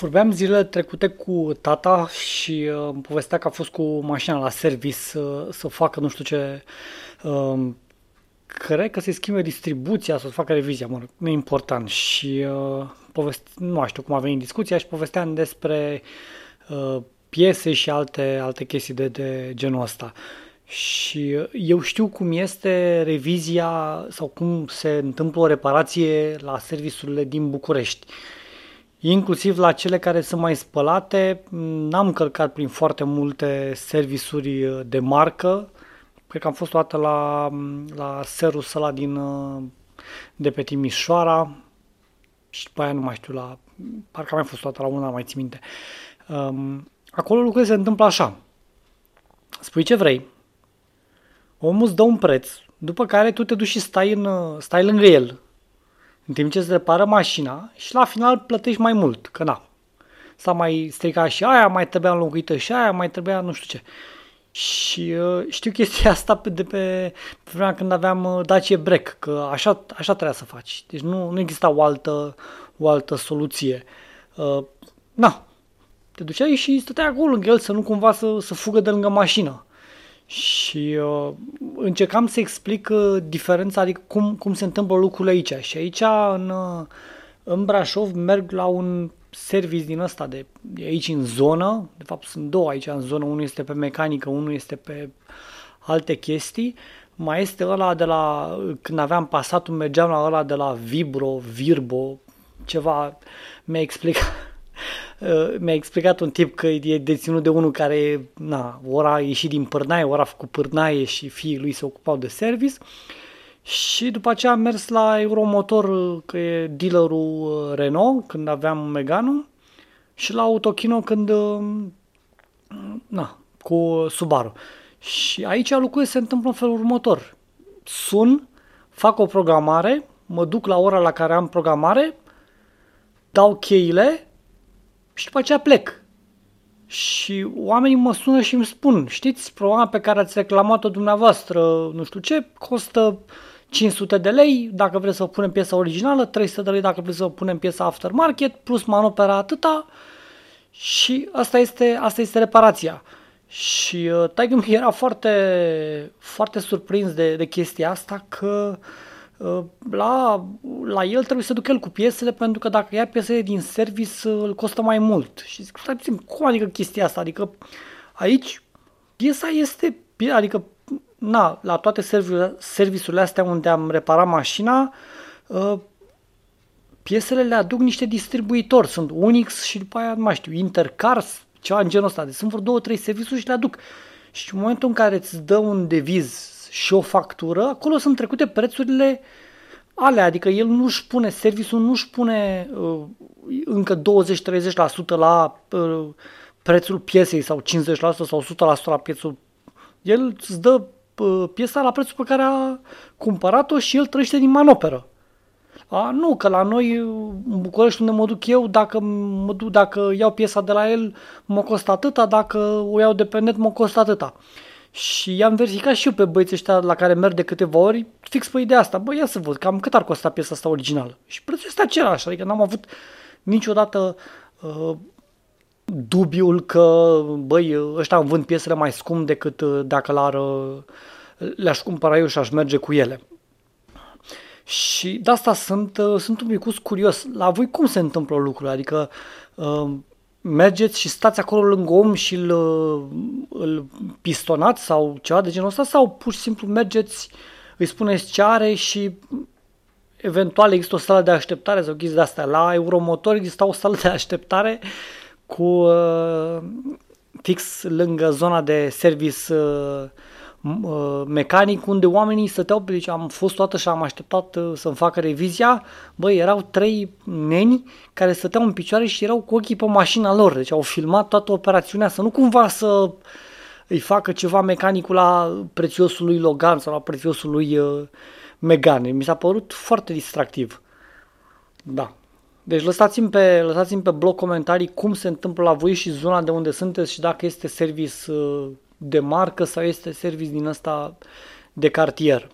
Vorbeam zilele trecute cu tata și uh, îmi povestea că a fost cu mașina la service să, să facă nu știu ce, uh, cred că se schimbe distribuția, să facă revizia, mă rog, nu e important. Și uh, poveste, nu știu cum a venit discuția și povesteam despre uh, piese și alte, alte chestii de, de genul ăsta. Și uh, eu știu cum este revizia sau cum se întâmplă o reparație la serviciurile din București. Uh, inclusiv la cele care sunt mai spălate. N-am călcat prin foarte multe servisuri uh, de marcă. Cred că am fost o dată la, la Serus ăla din, uh, de pe Timișoara și după aia nu mai știu, la, parcă am mai fost o dată la una, mai țin minte. Um, acolo lucrurile se întâmplă așa. Spui ce vrei, omul îți dă un preț, după care tu te duci și stai, în, uh, stai lângă el, în timp ce îți repară mașina și la final plătești mai mult, că na, s-a mai stricat și aia, mai trebuia înlocuită și aia, mai trebuia nu știu ce. Și uh, știu chestia asta de pe, pe vremea când aveam uh, Dacia Break, că așa, așa trebuia să faci. Deci nu, nu exista o altă, o altă soluție. Uh, na, te duceai și stăteai acolo lângă el să nu cumva să, să fugă de lângă mașină. Și uh, încercam să explic uh, diferența, adică cum, cum se întâmplă lucrurile aici. Și aici, în, uh, în Brașov, merg la un service din ăsta de, de aici în zonă. De fapt, sunt două aici în zonă. Unul este pe mecanică, unul este pe alte chestii. Mai este ăla de la, când aveam pasatul, mergeam la ăla de la Vibro, Virbo, ceva, mi-a explicat Uh, mi-a explicat un tip că e deținut de unul care na, ora a ieșit din pârnaie, ora a făcut pârnaie și fiii lui se ocupau de service. Și după aceea am mers la Euromotor, uh, că e dealerul uh, Renault, când aveam Megane, și la Autokino când, na, cu Subaru. Și aici lucrurile se întâmplă în felul următor. Sun, fac o programare, mă duc la ora la care am programare, dau cheile, și după aceea plec. Și oamenii mă sună și îmi spun, știți, problema pe care ați reclamat-o dumneavoastră, nu știu ce, costă 500 de lei dacă vreți să punem piesa originală, 300 de lei dacă vreți să punem piesa aftermarket, plus manopera atâta și asta este, asta este reparația. Și uh, taică era foarte, foarte surprins de, de chestia asta că uh, Uh, la, la el trebuie să ducă el cu piesele pentru că dacă ia piesele din service uh, îl costă mai mult. Și zic, stai puțin, cum adică chestia asta? Adică aici piesa este, adică na, la toate serviciurile astea unde am reparat mașina, uh, piesele le aduc niște distribuitori. Sunt Unix și după aia, nu mai știu, Intercars, ceva în genul ăsta. Deci sunt vreo două, trei serviciuri și le aduc. Și în momentul în care îți dă un deviz și o factură, acolo sunt trecute prețurile alea, adică el nu își pune, serviciul nu își pune uh, încă 20-30% la uh, prețul piesei sau 50% sau 100% la prețul. El îți dă uh, piesa la prețul pe care a cumpărat-o și el trăiește din manoperă. A, nu, că la noi, în București, unde mă duc eu, dacă, mă duc, dacă iau piesa de la el, mă costă atâta, dacă o iau de pe net, mă costă atâta. Și i-am verificat și eu pe băieții ăștia la care merg de câteva ori, fix pe ideea asta. Băi, ia să văd, cam cât ar costa piesa asta originală. Și prețul este același, adică n-am avut niciodată uh, dubiul că, băi, ăștia îmi vând piesele mai scump decât uh, dacă l-ar, uh, le-aș cumpăra eu și aș merge cu ele. Și de asta sunt, uh, sunt un pic curios. La voi cum se întâmplă lucrurile? Adică uh, mergeți și stați acolo lângă om și îl, îl pistonați sau ceva de genul ăsta sau pur și simplu mergeți, îi spuneți ce are și eventual există o sală de așteptare sau chestii de astea. La Euromotor exista o sală de așteptare cu uh, fix lângă zona de service uh, Uh, mecanic unde oamenii stăteau, deci am fost toată și am așteptat uh, să-mi facă revizia, băi, erau trei neni care stăteau în picioare și erau cu ochii pe mașina lor, deci au filmat toată operațiunea să nu cumva să îi facă ceva mecanicul la prețiosul lui Logan sau la prețiosul lui uh, Megane. Mi s-a părut foarte distractiv. Da. Deci lăsați-mi pe, lăsați-mi pe blog comentarii cum se întâmplă la voi și zona de unde sunteți și dacă este service uh, de marcă sau este service din ăsta de cartier.